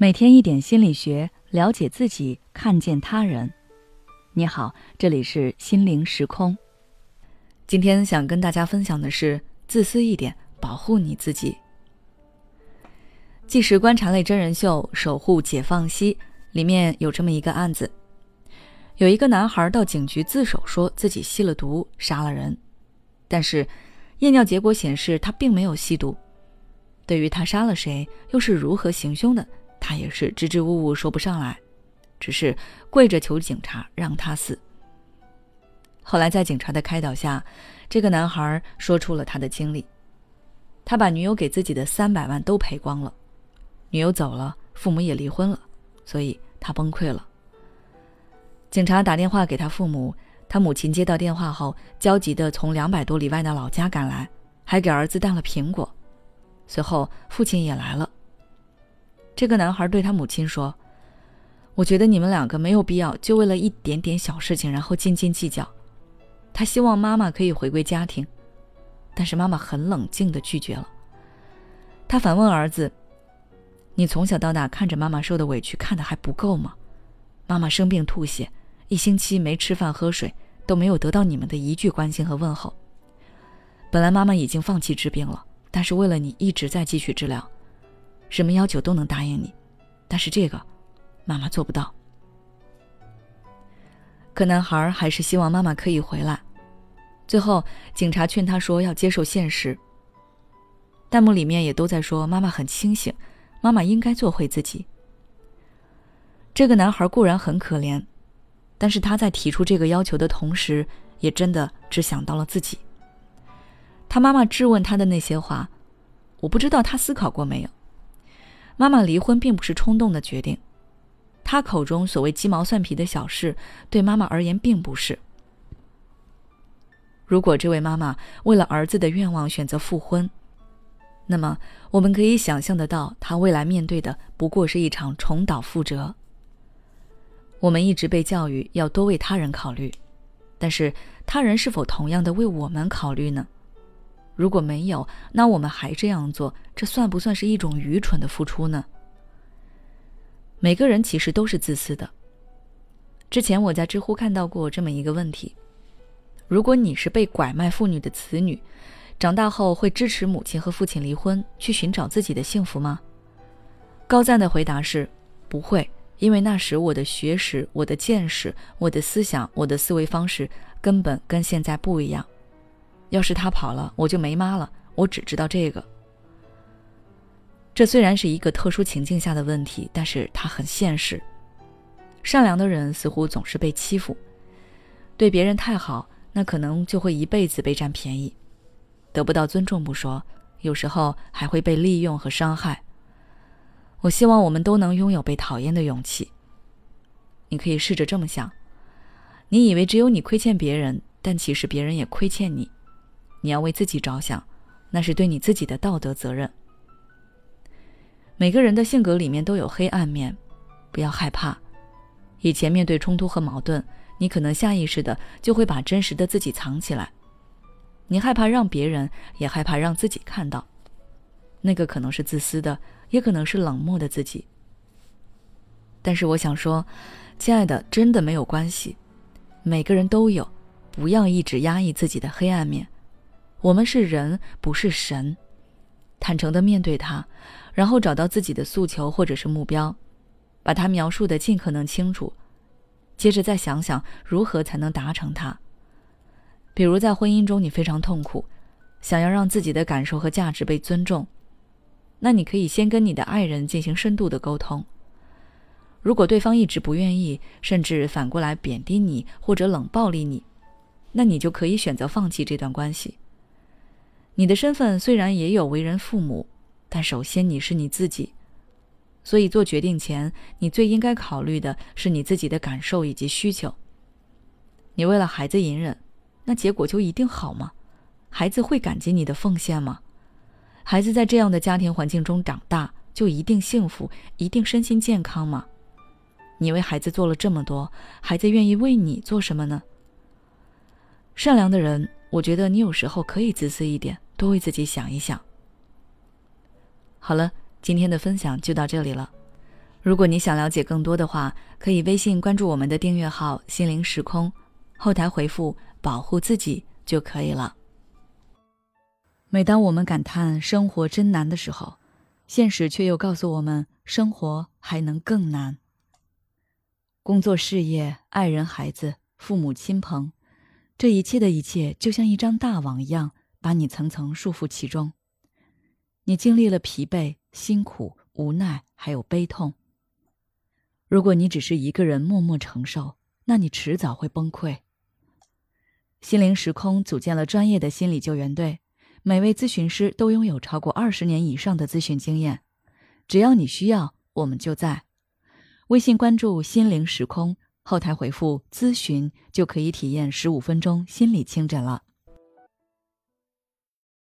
每天一点心理学，了解自己，看见他人。你好，这里是心灵时空。今天想跟大家分享的是：自私一点，保护你自己。纪实观察类真人秀《守护解放西》里面有这么一个案子：有一个男孩到警局自首，说自己吸了毒，杀了人，但是验尿结果显示他并没有吸毒。对于他杀了谁，又是如何行凶的？他也是支支吾吾说不上来，只是跪着求警察让他死。后来在警察的开导下，这个男孩说出了他的经历：他把女友给自己的三百万都赔光了，女友走了，父母也离婚了，所以他崩溃了。警察打电话给他父母，他母亲接到电话后，焦急地从两百多里外的老家赶来，还给儿子带了苹果。随后父亲也来了。这个男孩对他母亲说：“我觉得你们两个没有必要就为了一点点小事情然后斤斤计较。”他希望妈妈可以回归家庭，但是妈妈很冷静的拒绝了。他反问儿子：“你从小到大看着妈妈受的委屈看的还不够吗？妈妈生病吐血，一星期没吃饭喝水，都没有得到你们的一句关心和问候。本来妈妈已经放弃治病了，但是为了你一直在继续治疗。”什么要求都能答应你，但是这个，妈妈做不到。可男孩还是希望妈妈可以回来。最后，警察劝他说要接受现实。弹幕里面也都在说妈妈很清醒，妈妈应该做回自己。这个男孩固然很可怜，但是他在提出这个要求的同时，也真的只想到了自己。他妈妈质问他的那些话，我不知道他思考过没有。妈妈离婚并不是冲动的决定，他口中所谓鸡毛蒜皮的小事，对妈妈而言并不是。如果这位妈妈为了儿子的愿望选择复婚，那么我们可以想象得到，她未来面对的不过是一场重蹈覆辙。我们一直被教育要多为他人考虑，但是他人是否同样的为我们考虑呢？如果没有，那我们还这样做，这算不算是一种愚蠢的付出呢？每个人其实都是自私的。之前我在知乎看到过这么一个问题：如果你是被拐卖妇女的子女，长大后会支持母亲和父亲离婚，去寻找自己的幸福吗？高赞的回答是：不会，因为那时我的学识、我的见识、我的思想、我的思维方式根本跟现在不一样。要是他跑了，我就没妈了。我只知道这个。这虽然是一个特殊情境下的问题，但是它很现实。善良的人似乎总是被欺负，对别人太好，那可能就会一辈子被占便宜，得不到尊重不说，有时候还会被利用和伤害。我希望我们都能拥有被讨厌的勇气。你可以试着这么想：你以为只有你亏欠别人，但其实别人也亏欠你。你要为自己着想，那是对你自己的道德责任。每个人的性格里面都有黑暗面，不要害怕。以前面对冲突和矛盾，你可能下意识的就会把真实的自己藏起来。你害怕让别人，也害怕让自己看到。那个可能是自私的，也可能是冷漠的自己。但是我想说，亲爱的，真的没有关系。每个人都有，不要一直压抑自己的黑暗面。我们是人，不是神，坦诚的面对它，然后找到自己的诉求或者是目标，把它描述的尽可能清楚，接着再想想如何才能达成它。比如在婚姻中，你非常痛苦，想要让自己的感受和价值被尊重，那你可以先跟你的爱人进行深度的沟通。如果对方一直不愿意，甚至反过来贬低你或者冷暴力你，那你就可以选择放弃这段关系。你的身份虽然也有为人父母，但首先你是你自己，所以做决定前，你最应该考虑的是你自己的感受以及需求。你为了孩子隐忍，那结果就一定好吗？孩子会感激你的奉献吗？孩子在这样的家庭环境中长大，就一定幸福，一定身心健康吗？你为孩子做了这么多，孩子愿意为你做什么呢？善良的人，我觉得你有时候可以自私一点。多为自己想一想。好了，今天的分享就到这里了。如果你想了解更多的话，可以微信关注我们的订阅号“心灵时空”，后台回复“保护自己”就可以了。每当我们感叹生活真难的时候，现实却又告诉我们，生活还能更难。工作、事业、爱人、孩子、父母亲朋，这一切的一切，就像一张大网一样，把你层层束缚其中。你经历了疲惫、辛苦、无奈，还有悲痛。如果你只是一个人默默承受，那你迟早会崩溃。心灵时空组建了专业的心理救援队，每位咨询师都拥有超过二十年以上的咨询经验。只要你需要，我们就在。微信关注“心灵时空”，后台回复“咨询”就可以体验十五分钟心理清诊了。